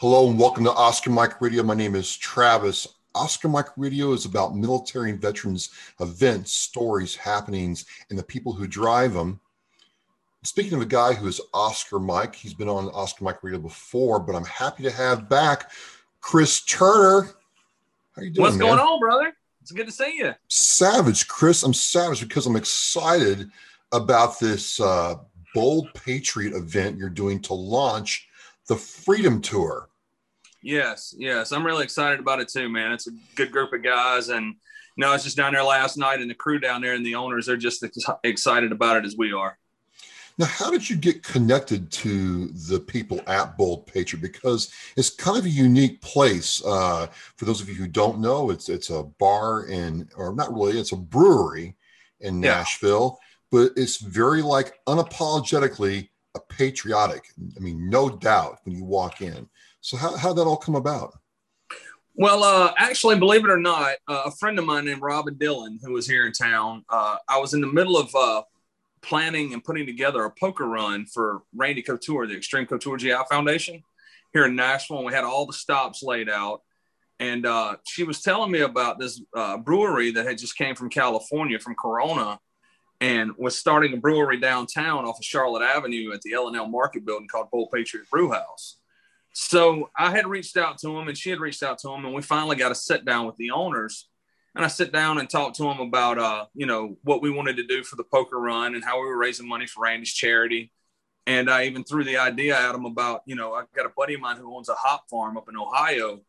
Hello and welcome to Oscar Mike Radio. My name is Travis. Oscar Mike Radio is about military and veterans events, stories, happenings, and the people who drive them. Speaking of a guy who is Oscar Mike, he's been on Oscar Mike Radio before, but I'm happy to have back Chris Turner. How you doing? What's man? going on, brother? It's good to see you. Savage, Chris. I'm savage because I'm excited about this uh, Bold Patriot event you're doing to launch the Freedom Tour. Yes, yes, I'm really excited about it too, man. It's a good group of guys, and you know, I was just down there last night, and the crew down there and the owners they're just ex- excited about it as we are. Now, how did you get connected to the people at Bold Patriot? Because it's kind of a unique place. Uh, for those of you who don't know, it's it's a bar in, or not really, it's a brewery in yeah. Nashville, but it's very like unapologetically patriotic. I mean, no doubt when you walk in. So how how that all come about? Well, uh, actually, believe it or not, uh, a friend of mine named Robin Dillon, who was here in town, uh, I was in the middle of uh, planning and putting together a poker run for Randy Couture, the Xtreme Couture GI Foundation here in Nashville. And we had all the stops laid out. And uh, she was telling me about this uh, brewery that had just came from California, from Corona, and was starting a brewery downtown off of Charlotte Avenue at the L&L Market Building called Bold Patriot Brew House. So I had reached out to him and she had reached out to him and we finally got a sit down with the owners. And I sit down and talk to him about, uh, you know, what we wanted to do for the poker run and how we were raising money for Randy's charity. And I even threw the idea at him about, you know, I've got a buddy of mine who owns a hop farm up in Ohio.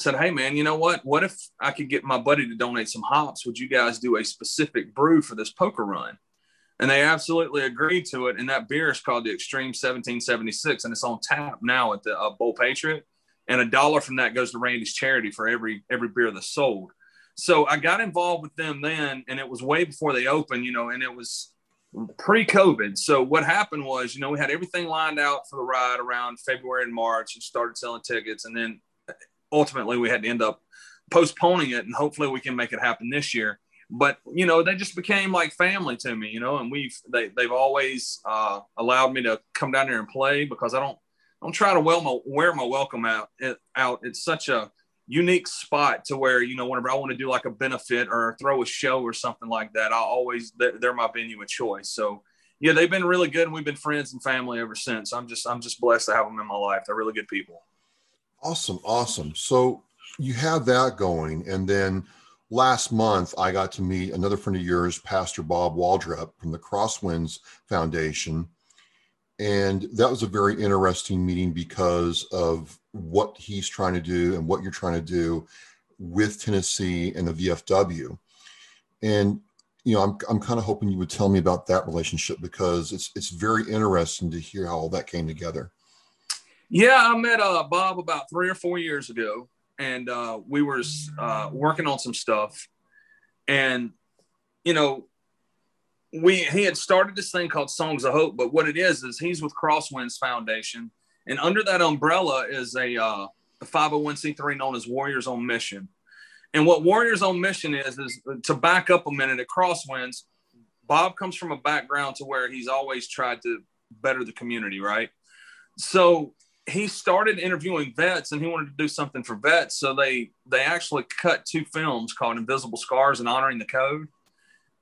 Said, Hey man, you know what? What if I could get my buddy to donate some hops? Would you guys do a specific brew for this poker run? and they absolutely agreed to it. And that beer is called the Extreme 1776, and it's on tap now at the uh, Bold Patriot. And a dollar from that goes to Randy's charity for every every beer that's sold. So I got involved with them then, and it was way before they opened, you know, and it was pre-COVID. So what happened was, you know, we had everything lined out for the ride around February and March, and started selling tickets, and then ultimately we had to end up postponing it, and hopefully we can make it happen this year. But you know they just became like family to me you know and we've they, they've always uh, allowed me to come down there and play because i don't I don't try to well my, wear my welcome out it, out. It's such a unique spot to where you know whenever i want to do like a benefit or throw a show or something like that i always they're, they're my venue of choice. So yeah they've been really good and we've been friends and family ever since. I'm just i'm just blessed to have them in my life. They're really good people awesome awesome so you have that going and then last month I got to meet another friend of yours, Pastor Bob Waldrep from the Crosswinds Foundation. And that was a very interesting meeting because of what he's trying to do and what you're trying to do with Tennessee and the VFW. And you know, I'm I'm kind of hoping you would tell me about that relationship because it's it's very interesting to hear how all that came together. Yeah, I met uh, Bob about three or four years ago, and uh, we were uh, working on some stuff, and you know, we he had started this thing called Songs of Hope, but what it is is he's with Crosswinds Foundation, and under that umbrella is a, uh, a 501c3 known as Warriors on Mission. And what Warriors on Mission is is to back up a minute at Crosswinds. Bob comes from a background to where he's always tried to better the community, right? So he started interviewing vets and he wanted to do something for vets. So they they actually cut two films called invisible scars and honoring the code.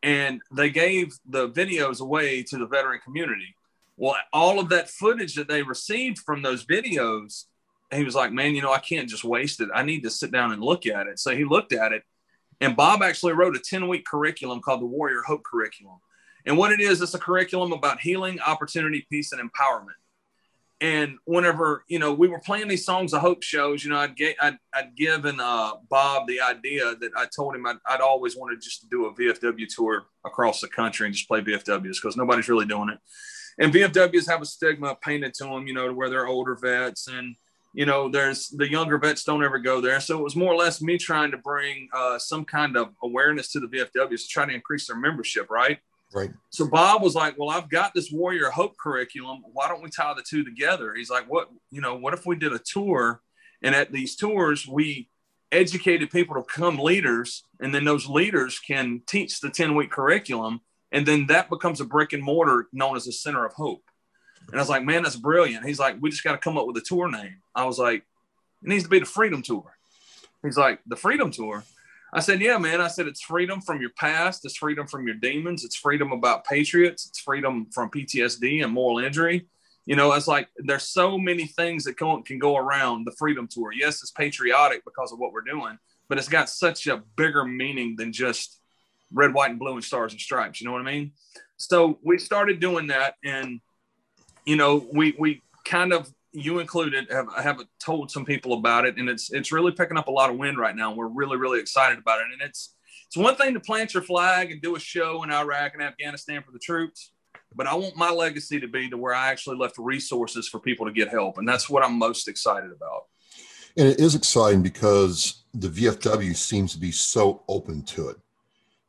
And they gave the videos away to the veteran community. Well all of that footage that they received from those videos he was like man you know i can't just waste it. I need to sit down and look at it. So he looked at it. And bob actually wrote a 10 week curriculum called the warrior hope curriculum. And what it is it's a curriculum about healing opportunity peace and empowerment and whenever you know we were playing these songs of hope shows you know i'd get i'd, I'd given uh, bob the idea that i told him I'd, I'd, always wanted just to do a vfw tour across the country and just play vfws because nobody's really doing it. And vfws have a stigma painted to them you know to where they're older vets and you know there's the younger vets don't ever go there. So it was more or less me trying to bring uh, some kind of awareness to the vfws to try to increase their membership right Right. So Bob was like, "Well, I've got this Warrior Hope curriculum. Why don't we tie the two together?" He's like, "What, you know, what if we did a tour and at these tours we educated people to become leaders and then those leaders can teach the 10-week curriculum and then that becomes a brick and mortar known as a center of hope." And I was like, "Man, that's brilliant." He's like, "We just got to come up with a tour name." I was like, It needs to be the Freedom Tour. He's like, the Freedom Tour. I said, yeah, man. I said, it's freedom from your past. It's freedom from your demons. It's freedom about patriots. It's freedom from PTSD and moral injury. You know, it's like there's so many things that can, can go around the Freedom Tour. Yes, it's patriotic because of what we're doing, but it's got such a bigger meaning than just red, white, and blue and stars and stripes. You know what I mean? So we started doing that, and you know, we we kind of you included have have told some people about it, and it's it's really picking up a lot of wind right now. And we're really really excited about it, and it's it's one thing to plant your flag and do a show in Iraq and Afghanistan for the troops, but I want my legacy to be to where I actually left resources for people to get help, and that's what I'm most excited about. And it is exciting because the VFW seems to be so open to it.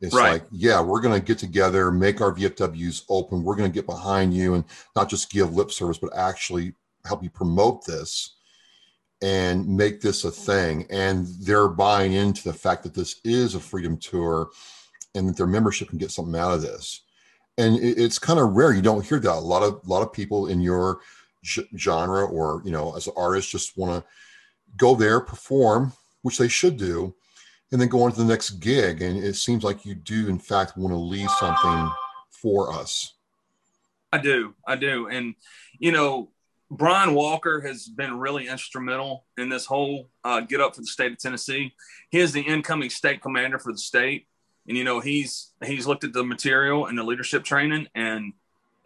It's right. like, yeah, we're going to get together, make our VFWs open. We're going to get behind you and not just give lip service, but actually help you promote this and make this a thing. And they're buying into the fact that this is a freedom tour and that their membership can get something out of this. And it's kind of rare. You don't hear that. A lot of a lot of people in your genre or you know as an artist just want to go there, perform, which they should do, and then go on to the next gig. And it seems like you do, in fact, want to leave something for us. I do. I do. And, you know, Brian Walker has been really instrumental in this whole uh, get up for the state of Tennessee. He is the incoming state commander for the state, and you know he's he's looked at the material and the leadership training, and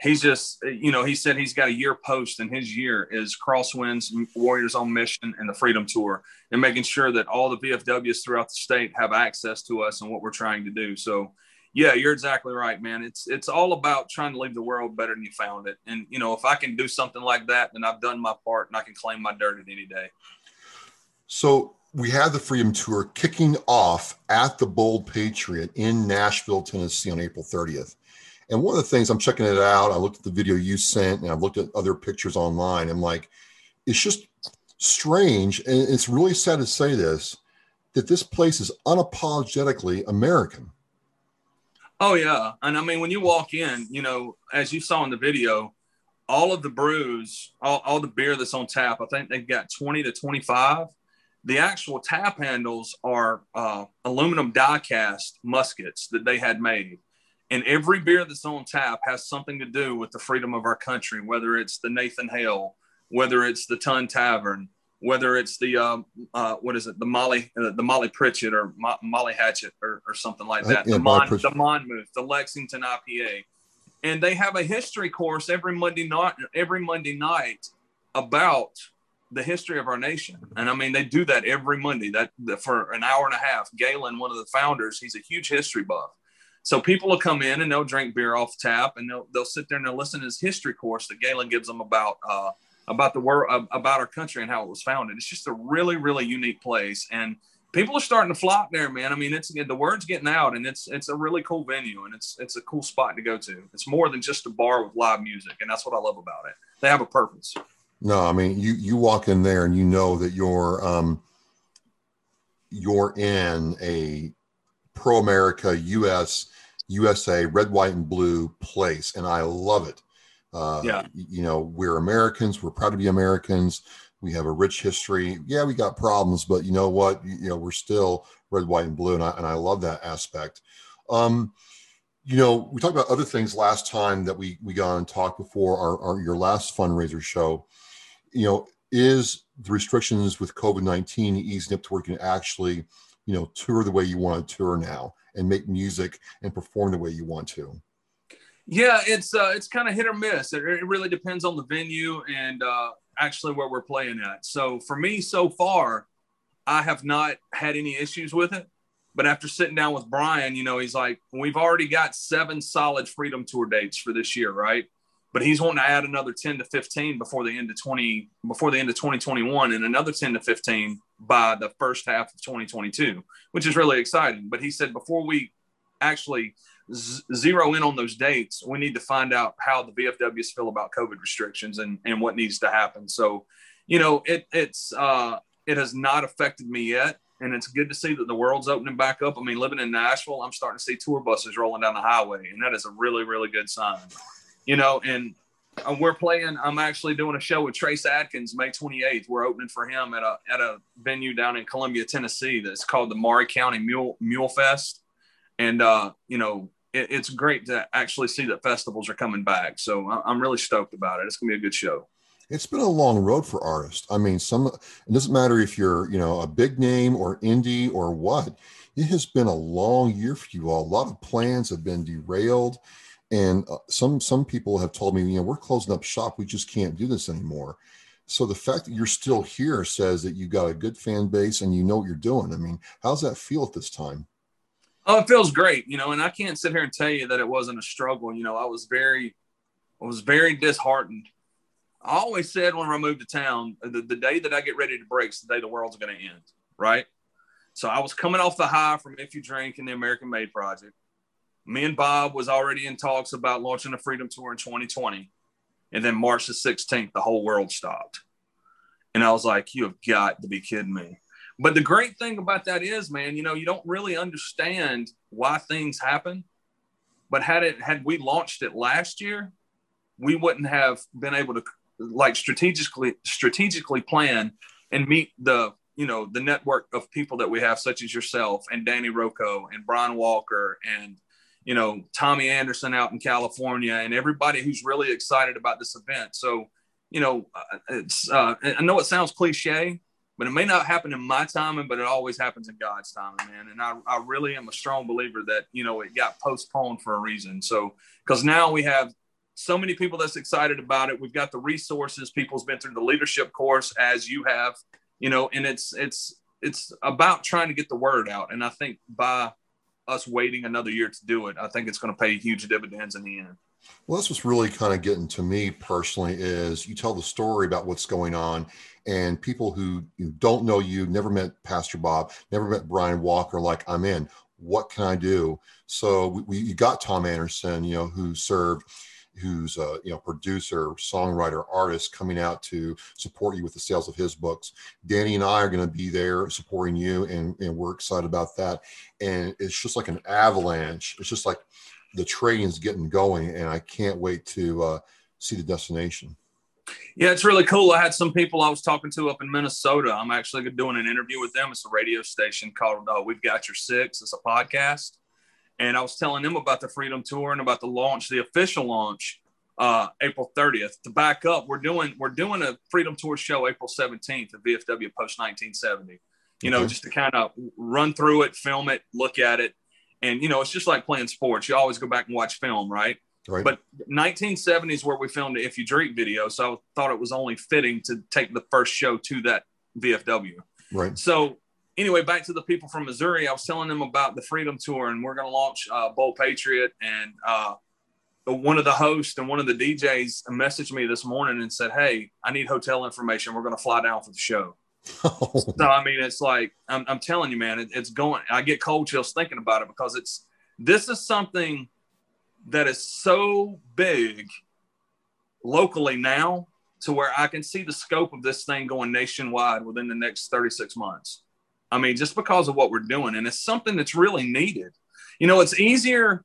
he's just you know he said he's got a year post, and his year is Crosswinds, Warriors on Mission, and the Freedom Tour, and making sure that all the VFWs throughout the state have access to us and what we're trying to do. So yeah, you're exactly right, man. It's it's all about trying to leave the world better than you found it. And you know, if I can do something like that, then I've done my part and I can claim my dirt at any day. So we have the Freedom Tour kicking off at the Bold Patriot in Nashville, Tennessee on April 30th. And one of the things I'm checking it out, I looked at the video you sent and I've looked at other pictures online. I'm like, it's just strange. And it's really sad to say this that this place is unapologetically American. Oh yeah, and I mean when you walk in, you know, as you saw in the video, all of the brews, all, all the beer that's on tap, I think they've got twenty to twenty five. The actual tap handles are uh, aluminum die cast muskets that they had made. And every beer that's on tap has something to do with the freedom of our country, whether it's the Nathan Hale, whether it's the Tun Tavern, whether it's the um, uh, what is it, the Molly, uh, the Molly Pritchett or Mo- Molly Hatchet or, or, something like that, yeah, the Mon, the Monmouth, the Lexington IPA, and they have a history course every Monday night, every Monday night about the history of our nation. And I mean, they do that every Monday. That, that for an hour and a half. Galen, one of the founders, he's a huge history buff. So people will come in and they'll drink beer off tap, and they'll they'll sit there and they'll listen to his history course that Galen gives them about. Uh, about the world about our country and how it was founded. It's just a really really unique place, and people are starting to flock there, man. I mean, it's the word's getting out, and it's it's a really cool venue, and it's it's a cool spot to go to. It's more than just a bar with live music, and that's what I love about it. They have a purpose. No, I mean, you you walk in there and you know that you're um you're in a pro America, U.S. USA, red, white, and blue place, and I love it. Uh, yeah. You know, we're Americans. We're proud to be Americans. We have a rich history. Yeah, we got problems, but you know what? You, know, we're still red, white, and blue, and I and I love that aspect. Um, you know, we talked about other things last time that we we got and talked before our, our your last fundraiser show. You know, is the restrictions with COVID nineteen easing up to where you can actually, you know, tour the way you want to tour now and make music and perform the way you want to. Yeah, it's uh, it's kind of hit or miss. It, it, really depends on the venue and uh, actually where we're playing at. So for me, so far, I have not had any issues with it. But after sitting down with Brian, you know, he's like, we've already got seven solid Freedom Tour dates for this year, right? But he's wanting to add another 10 to 15 before the end of 20 before the end of 2021 and another 10 to 15 by the first half of 2022, which is really exciting. But he said before we actually z- zero in on those dates, we need to find out how the VFWs feel about COVID restrictions and, and what needs to happen. So, you know, it, it's, uh, it has not affected me yet. And it's good to see that the world's opening back up. I mean, living in Nashville, I'm starting to see tour buses rolling down the highway, and that is a really, really good sign. You know, and uh, we're playing. I'm actually doing a show with Trace Adkins May 28th. We're opening for him at a at a venue down in Columbia, Tennessee. That's called the Maury County Mule Mule Fest, and uh, you know it, it's great to actually see that festivals are coming back. So I'm really stoked about it. It's gonna be a good show. It's been a long road for artists. I mean, some it doesn't matter if you're you know a big name or indie or what. It has been a long year for you all. A lot of plans have been derailed and uh, some some people have told me, you know, we're closing up shop. We just can't do this anymore. So the fact that you're still here says that you got a good fan base and you know what you're doing. I mean, how's that feel at this time? Oh, it feels great, you know, and I can't sit here and tell you that it wasn't a struggle. You know, I was very, I was very disheartened. I always said when I moved to town, the, the day that I get ready to break is the day the world's going to end, right? So I was coming off the high from If You Drink and the American Made Project me and Bob was already in talks about launching the Freedom Tour in 2020. And then March the 16th, the whole world stopped. And I was like, you have got to be kidding me. But the great thing about that is, man, you know, you don't really understand why things happen. But had it had we launched it last year, we wouldn't have been able to like strategically strategically plan and meet the you know the network of people that we have, such as yourself and Danny Rocco and Brian Walker and you know, Tommy Anderson out in California and everybody who's really excited about this event. So, you know, uh, it's, uh, I know it sounds cliche, but it may not happen in my timing, but it always happens in God's timing, man. And I, I really am a strong believer that, you know, it got postponed for a reason. So, because now we have so many people that's excited about it. We've got the resources. People's been through the leadership course as you have, you know, and it's, it's, it's about trying to get the word out. And I think by, us waiting another year to do it, I think it's going to pay huge dividends in the end. Well, that's what's really kind of getting to me personally is you tell the story about what's going on, and people who don't know you, never met Pastor Bob, never met Brian Walker, like I'm in. What can I do? So we, we got Tom Anderson, you know, who served who's a you know producer, songwriter, artist coming out to support you with the sales of his books. Danny and I are going to be there supporting you, and, and we're excited about that. And it's just like an avalanche. It's just like the train's getting going, and I can't wait to uh, see the destination. Yeah, it's really cool. I had some people I was talking to up in Minnesota. I'm actually doing an interview with them. It's a radio station called uh, We've Got Your Six. It's a podcast and I was telling them about the Freedom Tour and about the launch, the official launch, uh, April 30th. To back up, we're doing we're doing a Freedom Tour show April 17th at VFW Post 1970. You know, just to kind of run through it, film it, look at it, and you know, it's just like playing sports. You always go back and watch film, right? Right. But 1970 is where we filmed the If You Drink video, so I thought it was only fitting to take the first show to that VFW. Right. So anyway, back to the people from Missouri. I was telling them about the Freedom Tour, and we're going to launch uh, Bold Patriot. And uh, one of the hosts and one of the DJs messaged me this morning and said, "Hey, I need hotel information. We're going to fly down for the show." So I mean, it's like I'm, I'm telling you, man, it, it's going. I get cold chills thinking about it because it's this is something that is so big locally now to where I can see the scope of this thing going nationwide within the next 36 months. I mean, just because of what we're doing. And it's something that's really needed. You know, it's easier.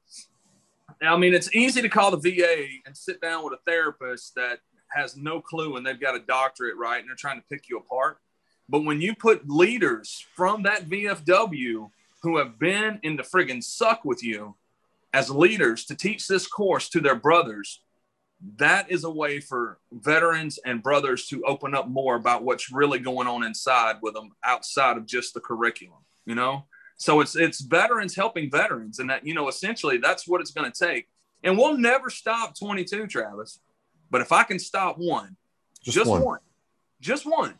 I mean, it's easy to call the VA and sit down with a therapist that has no clue and they've got a doctorate, right? And they're trying to pick you apart. But when you put leaders from that VFW who have been in the friggin' suck with you as leaders to teach this course to their brothers, that is a way for veterans and brothers to open up more about what's really going on inside with them outside of just the curriculum you know so it's it's veterans helping veterans and that you know essentially that's what it's going to take and we'll never stop 22 travis but if i can stop one just, just one. one just one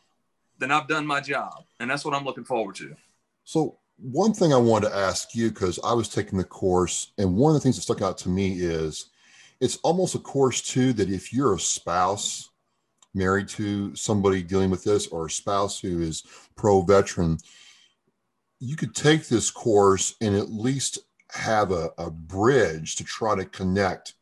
then i've done my job. And that's what i'm looking forward to. So one thing i wanted to ask you because i was taking the course and one of the things that stuck out to me is it's almost a course too that if you're a spouse married to somebody dealing with this or a spouse who is pro veteran, you could take this course and at least have a, a bridge to try to connect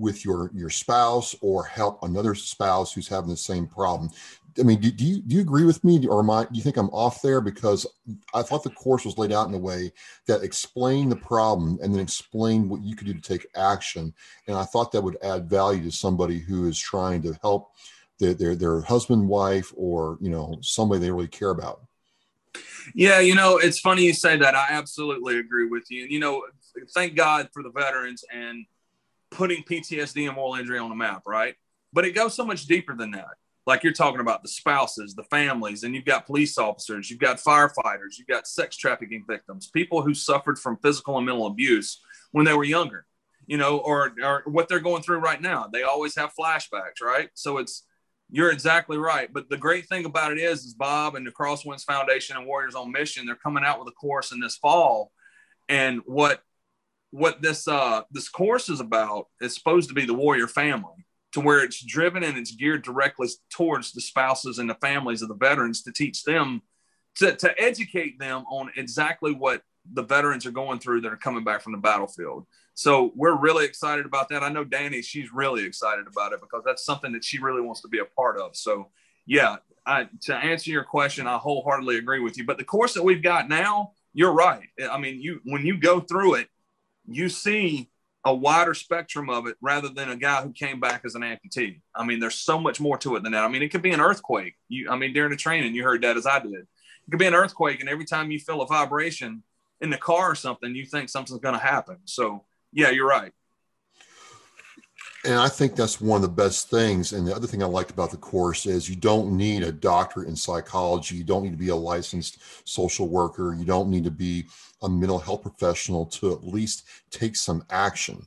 with your your spouse or help another spouse who's having the same problem I mean, do, do, you do you agree with me, or am I, do you think I'm off there? Because I thought the course was laid out in a way that explained the problem and then explained what you could do to take action, and I thought that would add value to somebody who is trying to help their their, their husband, wife, or you know somebody they really care about. Yeah, you know, it's funny you say that. I absolutely agree with you. And you know, thank God for the veterans and putting PTSD and moral injury on the map, right? But it goes so much deeper than that like you're talking about the spouses, the families, and you've got police officers, you've got firefighters, you've got sex trafficking victims, people who suffered from physical and mental abuse when they were younger, you know, or, or what they're going through right now. They always have flashbacks, right? So it's, you're exactly right. But the great thing about it is, is Bob and the Crosswinds Foundation and Warriors on Mission, they're coming out with a course in this fall. And what what this uh this course is about is supposed to be the warrior family to where it's driven and it's geared directly towards the spouses and the families of the veterans to teach them to, to educate them on exactly what the veterans are going through that are coming back from the battlefield. So we're really excited about that. I know Danny, she's really excited about it because that's something that she really wants to be a part of. So yeah, I, to answer your question, I wholeheartedly agree with you. But the course that we've got now, you're right. I mean, you when you go through it, you see a wider spectrum of it rather than a guy who came back as an amputee. I mean, there's so much more to it than that. I mean, it could be an earthquake. You, I mean, during the training, you heard that as I did. It could be an earthquake, and every time you feel a vibration in the car or something, you think something's going to happen. So, yeah, you're right. And I think that's one of the best things. And the other thing I liked about the course is you don't need a doctorate in psychology. You don't need to be a licensed social worker. You don't need to be a mental health professional to at least take some action.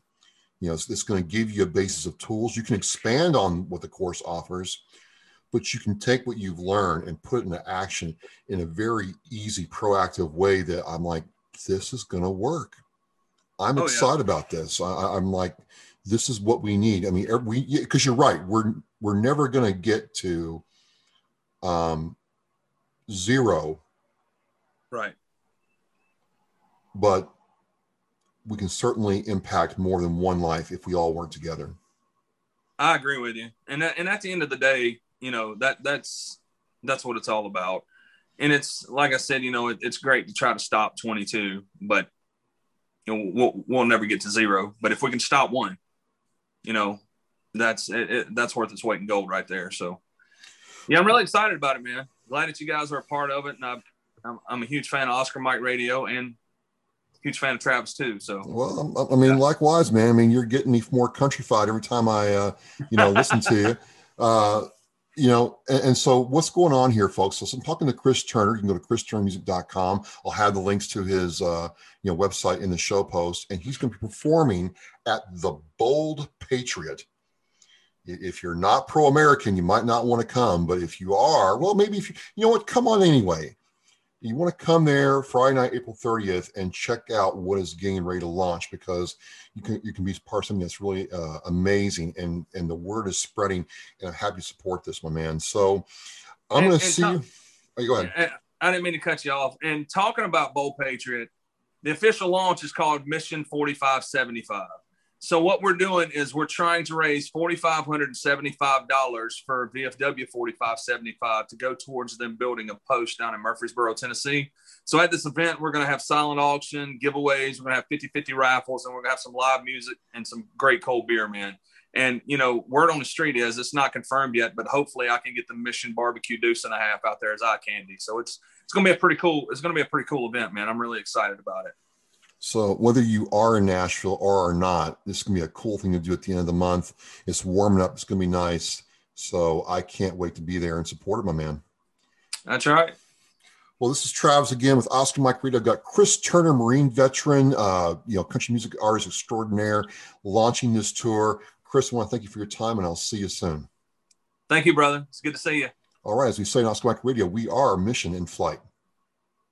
You know, it's, it's going to give you a basis of tools. You can expand on what the course offers, but you can take what you've learned and put into action in a very easy, proactive way that I'm like, this is going to work. I'm oh, excited yeah. about this. I, I'm like, this is what we need. I mean, we because you're right. We're we're never going to get to um, zero. Right but we can certainly impact more than one life if we all work together. I agree with you, and that, and at the end of the day, you know that that's that's what it's all about. And it's like I said, you know, it, it's great to try to stop 22, but you know we'll, we'll never get to zero. But if we can stop one, you know, that's it, it, that's worth its weight in gold right there. So, yeah, I'm really excited about it, man. Glad that you guys are a part of it, and I, I'm, I'm a huge fan of Oscar Mike Radio and huge fan of Travis too. So well, I mean, yeah. likewise, man. I mean, you're getting me more countrified every time I, uh, you know, listen to you. Uh, you know, and, and, so what's going on here, folks? So, so, I'm talking to Chris Turner. You can go to christurnermusic.com. I'll have the links to his, uh, you know, website in the show post, and he's going to be performing at the Bold Patriot. If you're not pro-American, you might not want to come, but if you are, well, maybe if you, you know what, come on anyway you want to come there Friday night, April 30th, and check out what is getting ready to launch because you can you can be part of something that's really uh, amazing, and and the word is spreading. And I'm happy to support this, my man. So I'm going to see you. Oh, go ahead. I didn't mean to cut you off. And talking about Bold Patriot, the official launch is called Mission 4575. So what we're doing is we're trying to raise $4,575 for VFW 4575 to go towards them building a post down in Murfreesboro, Tennessee. So at this event, we're going to have silent auction, giveaways. We're going to have 50-50 raffles, and we're going to have some live music and some great cold beer, man. And you know, word on the street is it's not confirmed yet, but hopefully I can get the Mission Barbecue Deuce and a half out there as eye candy. So it's it's going to be a pretty cool. It's going to be a pretty cool event, man. I'm really excited about it. So whether you are in Nashville or are not, this is gonna be a cool thing to do at the end of the month. It's warming up. It's gonna be nice. So I can't wait to be there and support it, my man. That's right. Well, this is Travis again with Oscar Mike Reed. I've got Chris Turner, Marine veteran, uh, you know, country music artist extraordinaire, launching this tour. Chris, I want to thank you for your time, and I'll see you soon. Thank you, brother. It's good to see you. All right, as we say in Oscar Mike Radio, we are mission in flight.